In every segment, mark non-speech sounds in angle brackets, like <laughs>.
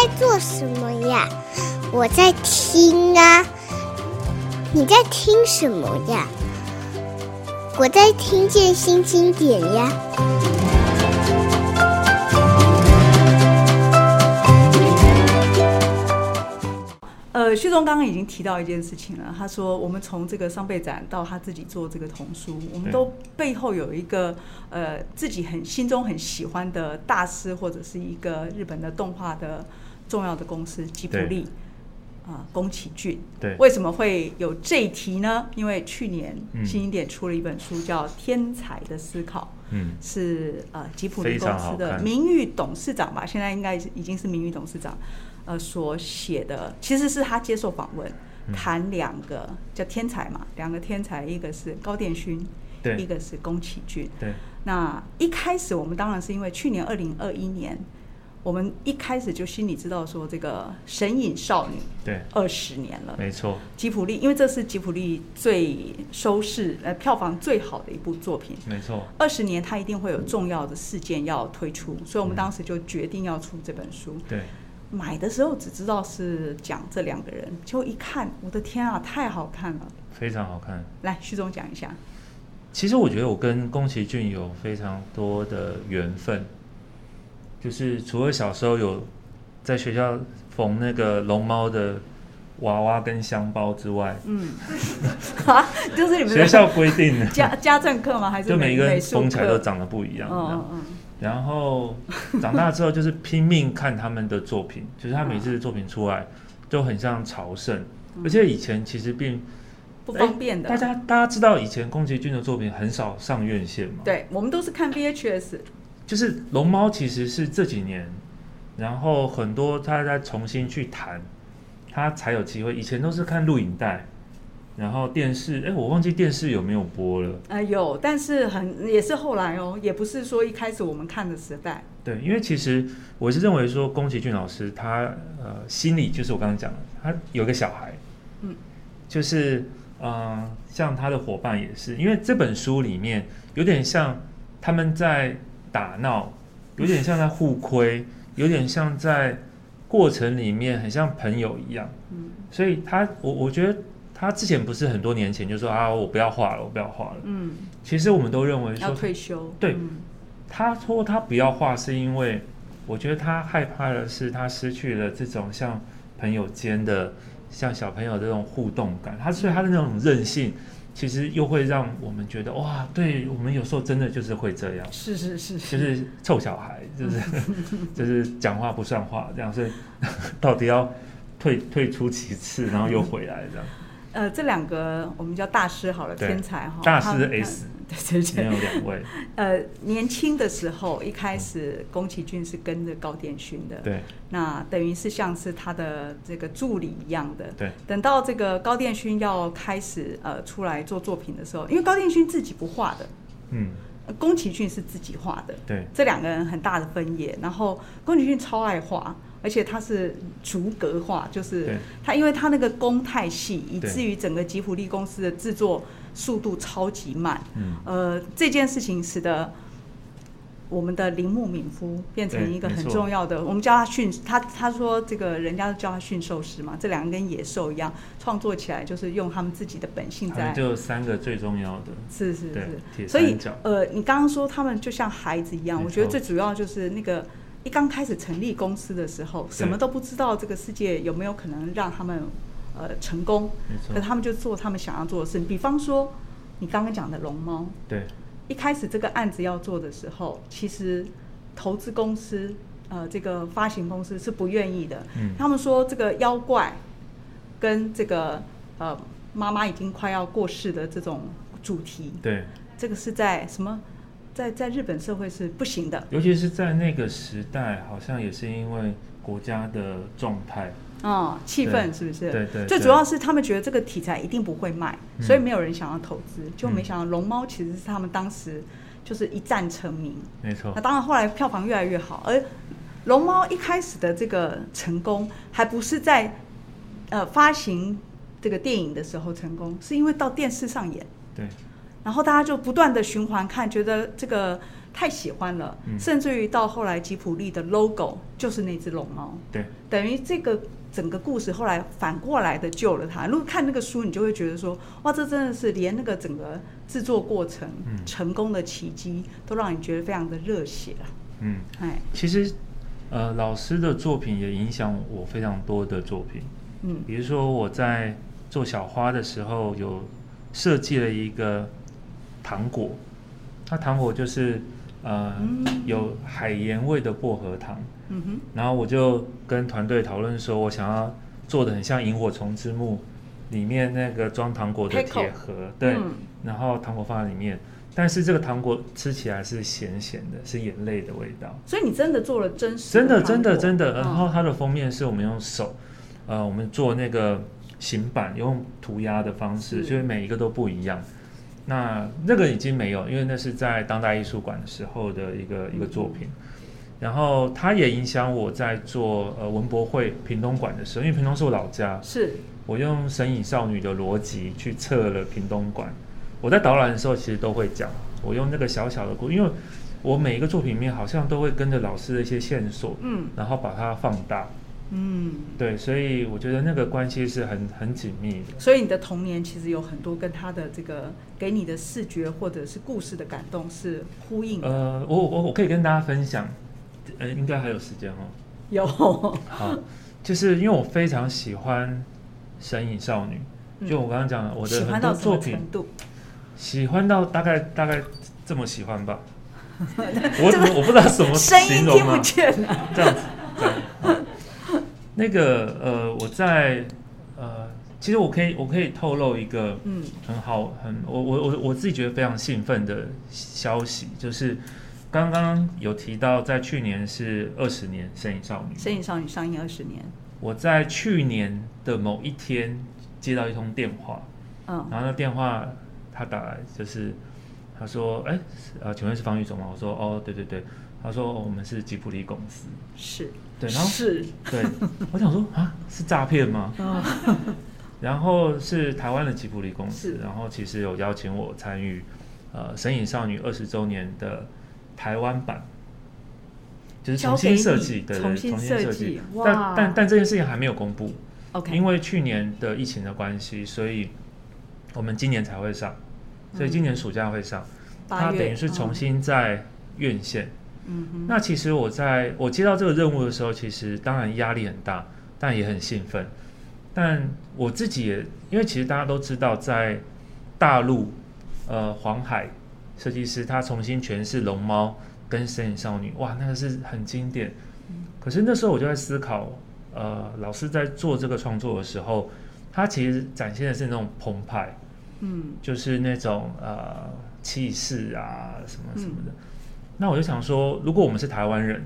在做什么呀？我在听啊。你在听什么呀？我在听见新经典呀。呃，旭东刚刚已经提到一件事情了。他说，我们从这个商贝展到他自己做这个童书，我们都背后有一个呃自己很心中很喜欢的大师，或者是一个日本的动画的重要的公司吉普力啊，宫崎骏。对，为什么会有这一题呢？因为去年新经典出了一本书，叫《天才的思考》，嗯，是呃吉普力公司的名誉董事长吧？现在应该已经是名誉董事长。呃，所写的其实是他接受访问，谈两个、嗯、叫天才嘛，两个天才，一个是高畑勋，对，一个是宫崎骏。对，那一开始我们当然是因为去年二零二一年，我们一开始就心里知道说这个《神隐少女》对二十年了，没错。吉普力，因为这是吉普力最收视呃票房最好的一部作品，没错。二十年他一定会有重要的事件要推出，所以我们当时就决定要出这本书。对。买的时候只知道是讲这两个人，就一看，我的天啊，太好看了，非常好看。来，旭中讲一下。其实我觉得我跟宫崎骏有非常多的缘分，就是除了小时候有在学校缝那个龙猫的娃娃跟香包之外，嗯，<laughs> 啊，就是你们学校规定的家家政课吗？还是就每一个人缝起来都长得不一样？嗯嗯。嗯然后长大之后就是拼命看他们的作品，就是他每次的作品出来都很像朝圣，而且以前其实并不方便的。大家大家知道以前宫崎骏的作品很少上院线吗？对，我们都是看 VHS。就是龙猫其实是这几年，然后很多他在重新去谈，他才有机会。以前都是看录影带。然后电视，哎，我忘记电视有没有播了。啊、呃，有，但是很也是后来哦，也不是说一开始我们看的时代。对，因为其实我是认为说，宫崎骏老师他呃心里就是我刚刚讲的，他有个小孩，嗯，就是嗯、呃，像他的伙伴也是，因为这本书里面有点像他们在打闹，有点像在互亏，有点像在过程里面很像朋友一样，嗯，所以他我我觉得。他之前不是很多年前就说啊，我不要画了，我不要画了。嗯，其实我们都认为说要退休。对，嗯、他说他不要画，是因为我觉得他害怕的是他失去了这种像朋友间的、像小朋友这种互动感。他所以他的那种任性，其实又会让我们觉得哇，对我们有时候真的就是会这样。是是是，就是臭小孩，就是 <laughs> 就是讲话不算话这样。所以 <laughs> 到底要退退出几次，然后又回来这样。呃，这两个我们叫大师好了，天才哈，大师 S，对 <laughs> 对对，有两位。<laughs> 呃，年轻的时候一开始，宫崎骏是跟着高田勋的，对，那等于是像是他的这个助理一样的，对。等到这个高田勋要开始呃出来做作品的时候，因为高田勋自己不画的，嗯，宫崎骏是自己画的，对，这两个人很大的分野。然后宫崎骏超爱画。而且他是逐格画，就是他，因为他那个工太细，以至于整个吉卜力公司的制作速度超级慢。嗯，呃，这件事情使得我们的铃木敏夫变成一个很重要的，我们叫他驯，他他说这个人家都叫他驯兽师嘛，这两个跟野兽一样，创作起来就是用他们自己的本性在。就三个最重要的。是是是，所以呃，你刚刚说他们就像孩子一样，我觉得最主要就是那个。一刚开始成立公司的时候，什么都不知道，这个世界有没有可能让他们呃成功？可是他们就做他们想要做的事。比方说，你刚刚讲的龙猫，对，一开始这个案子要做的时候，其实投资公司呃这个发行公司是不愿意的。嗯，他们说这个妖怪跟这个呃妈妈已经快要过世的这种主题，对，这个是在什么？在在日本社会是不行的，尤其是在那个时代，好像也是因为国家的状态，哦，气氛是不是？对对。最主要是他们觉得这个题材一定不会卖，所以没有人想要投资，嗯、就没想到龙猫其实是他们当时就是一战成名，没错。那当然后来票房越来越好，而龙猫一开始的这个成功，还不是在呃发行这个电影的时候成功，是因为到电视上演，对。然后大家就不断的循环看，觉得这个太喜欢了，嗯、甚至于到后来吉普力的 logo 就是那只龙猫。对，等于这个整个故事后来反过来的救了他。如果看那个书，你就会觉得说，哇，这真的是连那个整个制作过程、嗯、成功的奇迹，都让你觉得非常的热血了。嗯，哎，其实，呃，老师的作品也影响我非常多的作品。嗯，比如说我在做小花的时候，有设计了一个糖果，它糖果就是呃、嗯、有海盐味的薄荷糖。嗯哼，然后我就跟团队讨论说，我想要做的很像萤火虫之墓里面那个装糖果的铁盒，对，嗯、然后糖果放在里面。但是这个糖果吃起来是咸咸的，是眼泪的味道。所以你真的做了真实的？真的，真的，真的。然后它的封面是我们用手，呃，我们做那个形板，用涂鸦的方式，所以每一个都不一样。那那个已经没有，因为那是在当代艺术馆的时候的一个一个作品。然后它也影响我在做呃文博会屏东馆的时候，因为屏东是我老家，是我用神隐少女的逻辑去测了屏东馆。我在导览的时候，其实都会讲，我用那个小小的故，因为我每一个作品里面好像都会跟着老师的一些线索，嗯，然后把它放大，嗯，对，所以我觉得那个关系是很很紧密的。所以你的童年其实有很多跟他的这个给你的视觉或者是故事的感动是呼应的。呃，我我我可以跟大家分享，呃，应该还有时间哦。有。好，就是因为我非常喜欢神隐少女，就我刚刚讲的，我的很多作品。喜欢到大概大概这么喜欢吧，<laughs> 我怎么我不知道什么形容啊？这样子，这样那个呃，我在呃，其实我可以我可以透露一个嗯很好很我我我我自己觉得非常兴奋的消息，就是刚刚有提到在去年是二十年《神隐少女》，《神隐少女》上映二十年。我在去年的某一天接到一通电话，嗯，然后那电话。他打来就是，他说：“哎，呃，请问是方玉总吗？”我说：“哦，对对对。”他说：“哦，我们是吉普力公司。”是，对，然后是，对，我想说啊，是诈骗吗？<laughs> 然后是台湾的吉普力公司，然后其实有邀请我参与，呃，《神隐少女》二十周年的台湾版，就是重新设计，对对，重新设计。但但但这件事情还没有公布，OK，因为去年的疫情的关系，所以我们今年才会上。所以今年暑假会上，它等于是重新在院线。嗯哼。那其实我在我接到这个任务的时候，其实当然压力很大，但也很兴奋。但我自己也因为其实大家都知道，在大陆，呃，黄海设计师他重新诠释龙猫跟神隐少女，哇，那个是很经典。可是那时候我就在思考，呃，老师在做这个创作的时候，他其实展现的是那种澎湃。嗯，就是那种呃气势啊，什么什么的。嗯、那我就想说，如果我们是台湾人，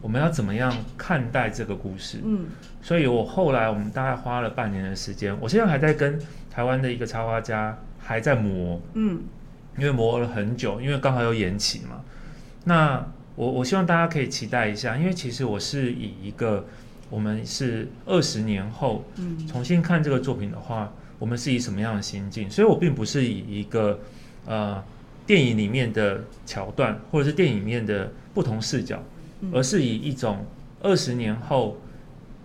我们要怎么样看待这个故事？嗯，所以我后来我们大概花了半年的时间，我现在还在跟台湾的一个插画家还在磨，嗯，因为磨了很久，因为刚好有延期嘛。那我我希望大家可以期待一下，因为其实我是以一个我们是二十年后，嗯，重新看这个作品的话。我们是以什么样的心境？所以我并不是以一个呃电影里面的桥段，或者是电影里面的不同视角，而是以一种二十年后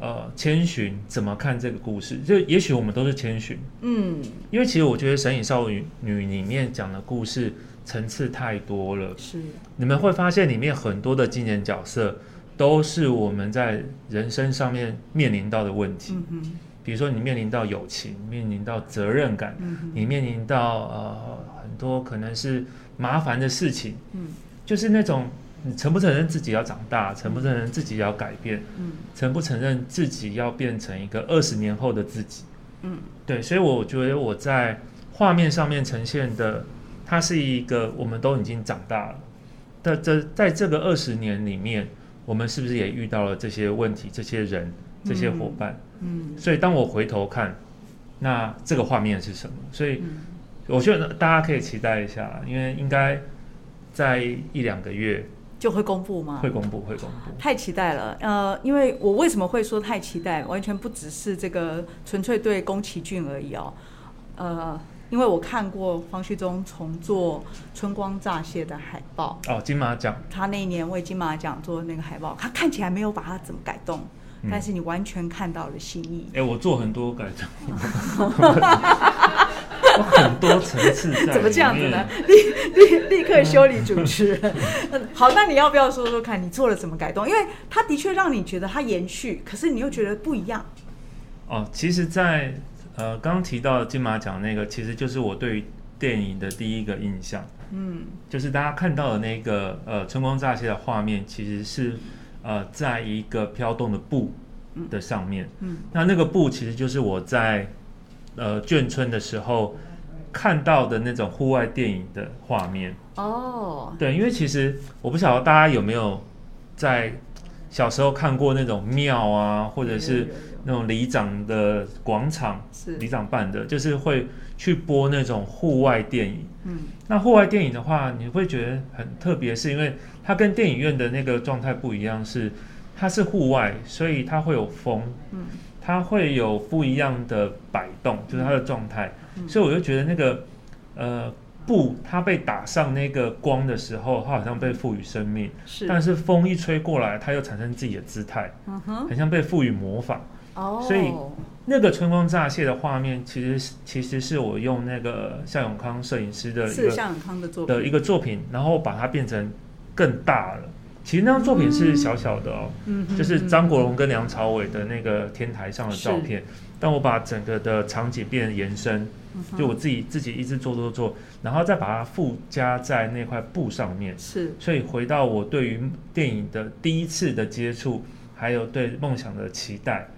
呃千寻怎么看这个故事？就也许我们都是千寻，嗯，因为其实我觉得《神隐少女》里面讲的故事层次太多了，是。你们会发现里面很多的经典角色都是我们在人生上面面临到的问题。嗯比如说，你面临到友情，面临到责任感，嗯、你面临到呃很多可能是麻烦的事情，嗯，就是那种你承不承认自己要长大，承不承认自己要改变，嗯，承不承认自己要变成一个二十年后的自己，嗯，对，所以我觉得我在画面上面呈现的，它是一个我们都已经长大了，在这在这个二十年里面，我们是不是也遇到了这些问题，这些人，这些伙伴？嗯嗯，所以当我回头看，那这个画面是什么？所以我觉得大家可以期待一下，因为应该在一两个月就会公布吗？会公布，会公布。太期待了，呃，因为我为什么会说太期待？完全不只是这个纯粹对宫崎骏而已哦，呃，因为我看过方旭中重做《春光乍泄》的海报哦，金马奖，他那一年为金马奖做的那个海报，他看起来没有把它怎么改动，嗯、但是你完全看到了心意。哎，我做很多改动，<laughs> 我很多层次在。怎么这样子呢？<laughs> 立立立刻修理主持人。<laughs> 好，那你要不要说说看你做了什么改动？因为他的确让你觉得他延续，可是你又觉得不一样。哦，其实在，在呃刚刚提到金马奖那个，其实就是我对于电影的第一个印象。嗯，就是大家看到的那个呃春光乍泄的画面，其实是呃在一个飘动的布的上面。嗯，那那个布其实就是我在呃眷村的时候看到的那种户外电影的画面。哦，对，因为其实我不晓得大家有没有在小时候看过那种庙啊，或者是。那种里长的广场，是里长办的，就是会去播那种户外电影。嗯，那户外电影的话，你会觉得很特别，是因为它跟电影院的那个状态不一样，是它是户外，所以它会有风，嗯，它会有不一样的摆动，就是它的状态。嗯，所以我就觉得那个呃布，它被打上那个光的时候，它好像被赋予生命，是，但是风一吹过来，它又产生自己的姿态，嗯哼，很像被赋予魔法。Oh. 所以那个春光乍泄的画面，其实其实是我用那个夏永康摄影师的一个夏永康的作品的一个作品，然后把它变成更大了。其实那张作品是小小的哦，嗯、就是张国荣跟梁朝伟的那个天台上的照片。但我把整个的场景变成延伸，就我自己自己一直做做做，然后再把它附加在那块布上面。是，所以回到我对于电影的第一次的接触，还有对梦想的期待。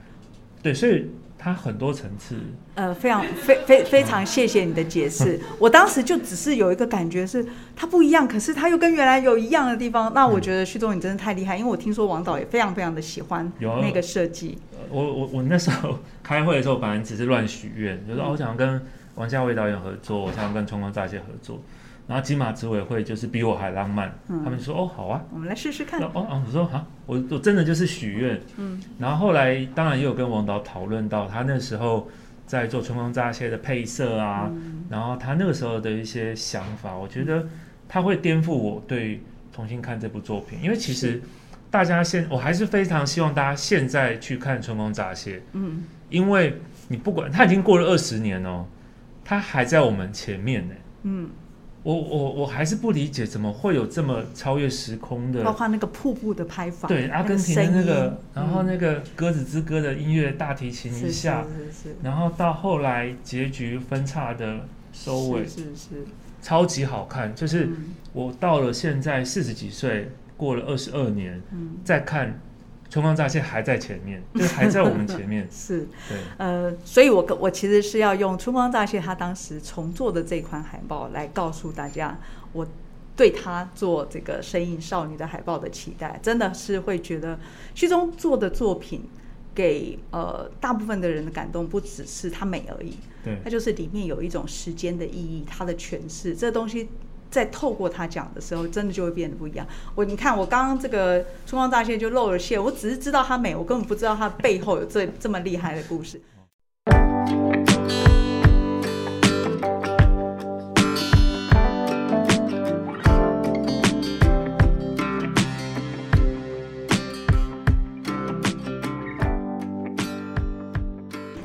对，所以它很多层次。呃，非常非非非常谢谢你的解释。<laughs> 我当时就只是有一个感觉是它不一样，可是它又跟原来有一样的地方。那我觉得旭东你真的太厉害，因为我听说王导也非常非常的喜欢那个设计。我我我那时候 <laughs> 开会的时候，本来只是乱许愿，就是我想跟王家卫导演合作，我想跟春光乍泄合作。然后金马执委会就是比我还浪漫，嗯、他们就说哦好啊，我们来试试看。哦哦，我说好，我我真的就是许愿。嗯，然后后来当然也有跟王导讨论到，他那时候在做春光乍泄的配色啊，嗯、然后他那个时候的一些想法，我觉得他会颠覆我对重新看这部作品，因为其实大家现我还是非常希望大家现在去看春光乍泄。嗯，因为你不管他已经过了二十年哦，他还在我们前面呢。嗯。我我我还是不理解，怎么会有这么超越时空的？包括那个瀑布的拍法，对，阿根廷的那个，然后那个鸽子之歌的音乐，大提琴一下，然后到后来结局分叉的收尾，是是是，超级好看。就是我到了现在四十几岁，过了二十二年，再看。春光乍泄还在前面，就还在我们前面。<laughs> 是，对，呃，所以我我其实是要用春光乍泄他当时重做的这款海报来告诉大家，我对他做这个身影少女的海报的期待，真的是会觉得徐中做的作品给呃大部分的人的感动，不只是它美而已，对，它就是里面有一种时间的意义，它的诠释，这东西。在透过他讲的时候，真的就会变得不一样。我你看，我刚刚这个春光乍泄就露了馅，我只是知道它美，我根本不知道它背后有这这么厉害的故事。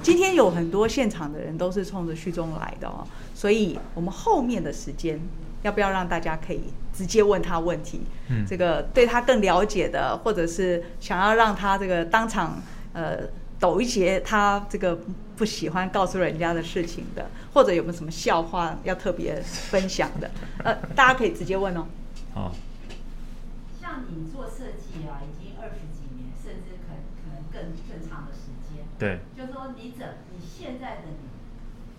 今天有很多现场的人都是冲着旭中来的哦，所以我们后面的时间。要不要让大家可以直接问他问题？嗯，这个对他更了解的，或者是想要让他这个当场呃抖一些他这个不喜欢告诉人家的事情的，或者有没有什么笑话要特别分享的？<laughs> 呃，大家可以直接问哦。好，像你做设计啊，已经二十几年，甚至可能可能更更长的时间。对。就是说，你怎你现在的你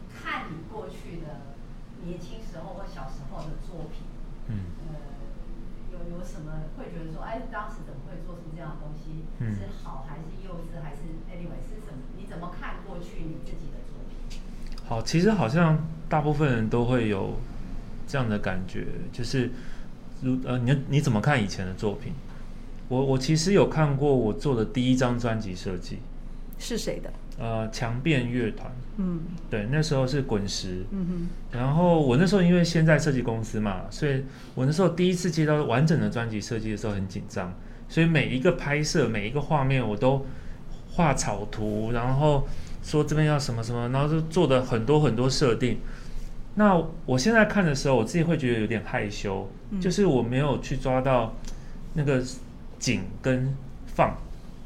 看你过去的。年轻时候或小时候的作品，嗯，呃，有有什么会觉得说，哎，当时怎么会做出这样的东西？嗯，是好还是幼稚还是 anyway 是什么？你怎么看过去你自己的作品？好，其实好像大部分人都会有这样的感觉，就是如呃，你你怎么看以前的作品？我我其实有看过我做的第一张专辑设计，是谁的？呃强变乐团，嗯，对，那时候是滚石，嗯哼，然后我那时候因为先在设计公司嘛，所以我那时候第一次接到完整的专辑设计的时候很紧张，所以每一个拍摄每一个画面我都画草图，然后说这边要什么什么，然后就做的很多很多设定。那我现在看的时候，我自己会觉得有点害羞，嗯、就是我没有去抓到那个紧跟放，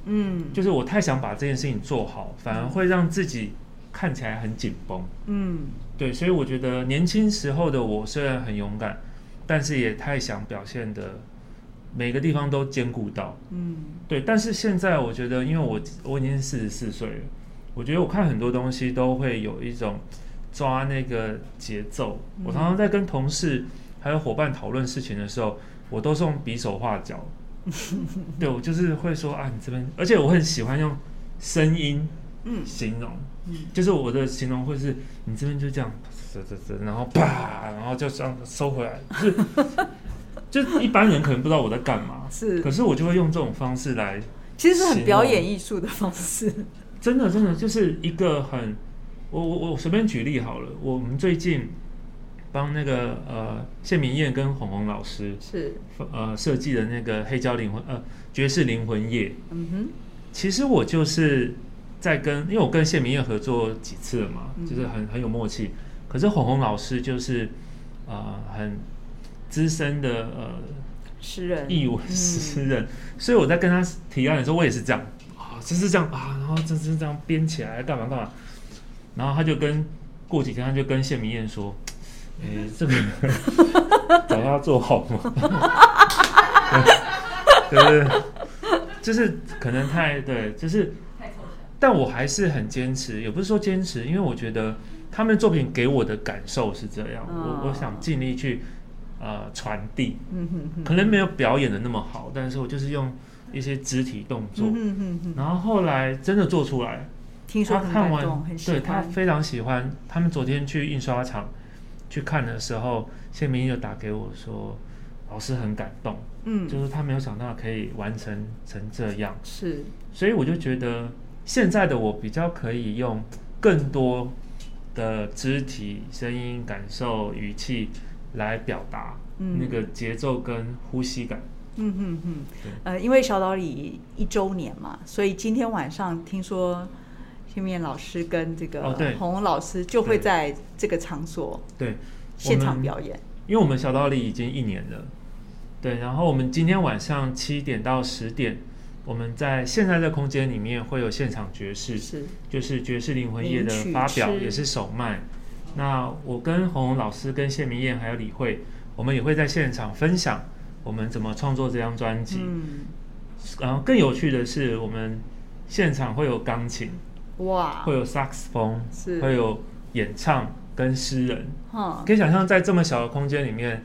嗯，就是我太想把这件事情做好，反而会让自己看起来很紧绷，嗯，对，所以我觉得年轻时候的我虽然很勇敢，但是也太想表现的每个地方都兼顾到，嗯，对，但是现在我觉得，因为我我已经四十四岁了，我觉得我看很多东西都会有一种。抓那个节奏，我常常在跟同事还有伙伴讨论事情的时候，我都是用比手画脚。<laughs> 对，我就是会说啊，你这边，而且我很喜欢用声音嗯。形容，嗯。就是我的形容会是，你这边就这样，然后啪，然后就这样收回来，就就一般人可能不知道我在干嘛，<laughs> 是，可是我就会用这种方式来，其实是很表演艺术的方式，真的真的就是一个很。我我我随便举例好了，我们最近帮那个呃谢明燕跟红红老师是呃设计的那个黑胶灵魂呃爵士灵魂夜，嗯哼，其实我就是在跟，因为我跟谢明燕合作几次了嘛，嗯、就是很很有默契。可是红红老师就是呃很资深的呃诗人，艺文诗人，所以我在跟他提案的时候，我也是这样啊，就是这样啊，然后就是这样编起来干嘛干嘛。然后他就跟过几天，他就跟谢明燕说：“哎，这个 <laughs> 找他做好吗？<laughs> 对，就是就是可能太对，就是太抽象。但我还是很坚持，也不是说坚持，因为我觉得他们作品给我的感受是这样，我我想尽力去呃传递。可能没有表演的那么好，但是我就是用一些肢体动作，然后后来真的做出来。”听说他看完，对他非常喜欢。他们昨天去印刷厂去看的时候，谢明就打给我说：“老师很感动，嗯，就是他没有想到可以完成成这样。”是，所以我就觉得现在的我比较可以用更多的肢体、声音、感受、语气来表达那个节奏跟呼吸感。嗯嗯嗯，呃，因为小岛里一周年嘛，所以今天晚上听说。谢明燕老师跟这个红红老师就会在这个场所对。现场表演，因为我们小道理已经一年了，对，然后我们今天晚上七点到十点，我们在现在这空间里面会有现场爵士，是。就是爵士灵魂夜的发表，也是首卖。那我跟红红老师、跟谢明燕还有李慧，我们也会在现场分享我们怎么创作这张专辑。嗯，然后更有趣的是，我们现场会有钢琴。哇，会有萨克斯风，是会有演唱跟诗人，可以想象在这么小的空间里面，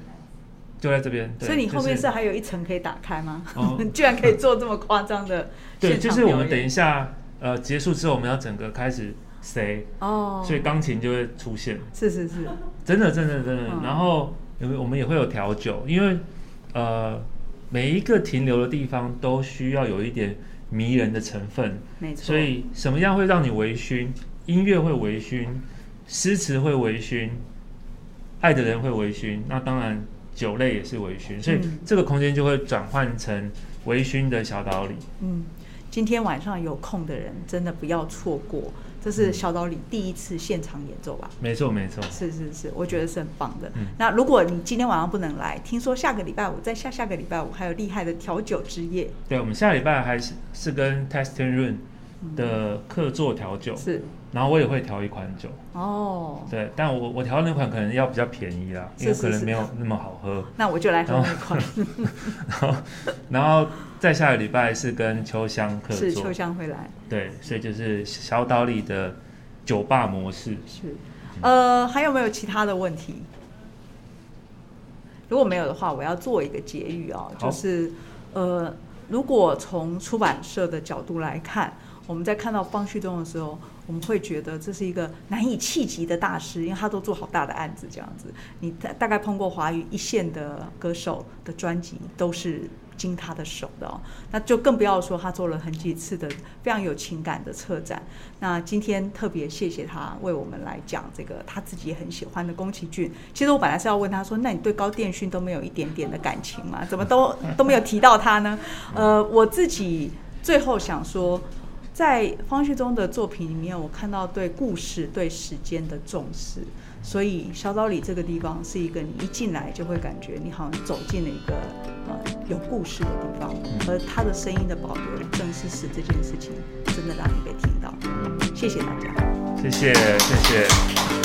就在这边。所以你后面是还有一层可以打开吗？<laughs> 哦，居然可以做这么夸张的？<laughs> 对，就是我们等一下呃结束之后，我们要整个开始塞哦，所以钢琴就会出现。是是是，真的真的真的。然后我们也会有调酒，因为呃每一个停留的地方都需要有一点。迷人的成分，没错。所以什么样会让你微醺？音乐会微醺，诗词会微醺，爱的人会微醺。那当然，酒类也是微醺。所以这个空间就会转换成微醺的小岛里。嗯，今天晚上有空的人真的不要错过。这是小岛里第一次现场演奏吧？没错，没错，是是是，我觉得是很棒的。嗯、那如果你今天晚上不能来，听说下个礼拜五，在下下个礼拜五还有厉害的调酒之夜。对，我们下礼拜还是是跟 Testing Room 的客座调酒，是、嗯，然后我也会调一款酒。哦，对，但我我调的那款可能要比较便宜啦，因为可能没有那么好喝。那我就来喝那款。然后，然后。再下个礼拜是跟秋香是秋香会来，对，所以就是小岛里的酒吧模式。是，呃，还有没有其他的问题？如果没有的话，我要做一个结语啊，就是呃，如果从出版社的角度来看，我们在看到方旭东的时候，我们会觉得这是一个难以企及的大师，因为他都做好大的案子，这样子。你大大概碰过华语一线的歌手的专辑，都是。经他的手的哦。那就更不要说他做了很几次的非常有情感的策展。那今天特别谢谢他为我们来讲这个他自己很喜欢的宫崎骏。其实我本来是要问他说，那你对高电讯都没有一点点的感情吗？怎么都 <laughs> 都没有提到他呢？呃，我自己最后想说。在方旭中的作品里面，我看到对故事、对时间的重视，所以小岛里这个地方是一个你一进来就会感觉你好像走进了一个呃有故事的地方，而他的声音的保留正是使这件事情真的让你被听到。谢谢大家，谢谢谢谢。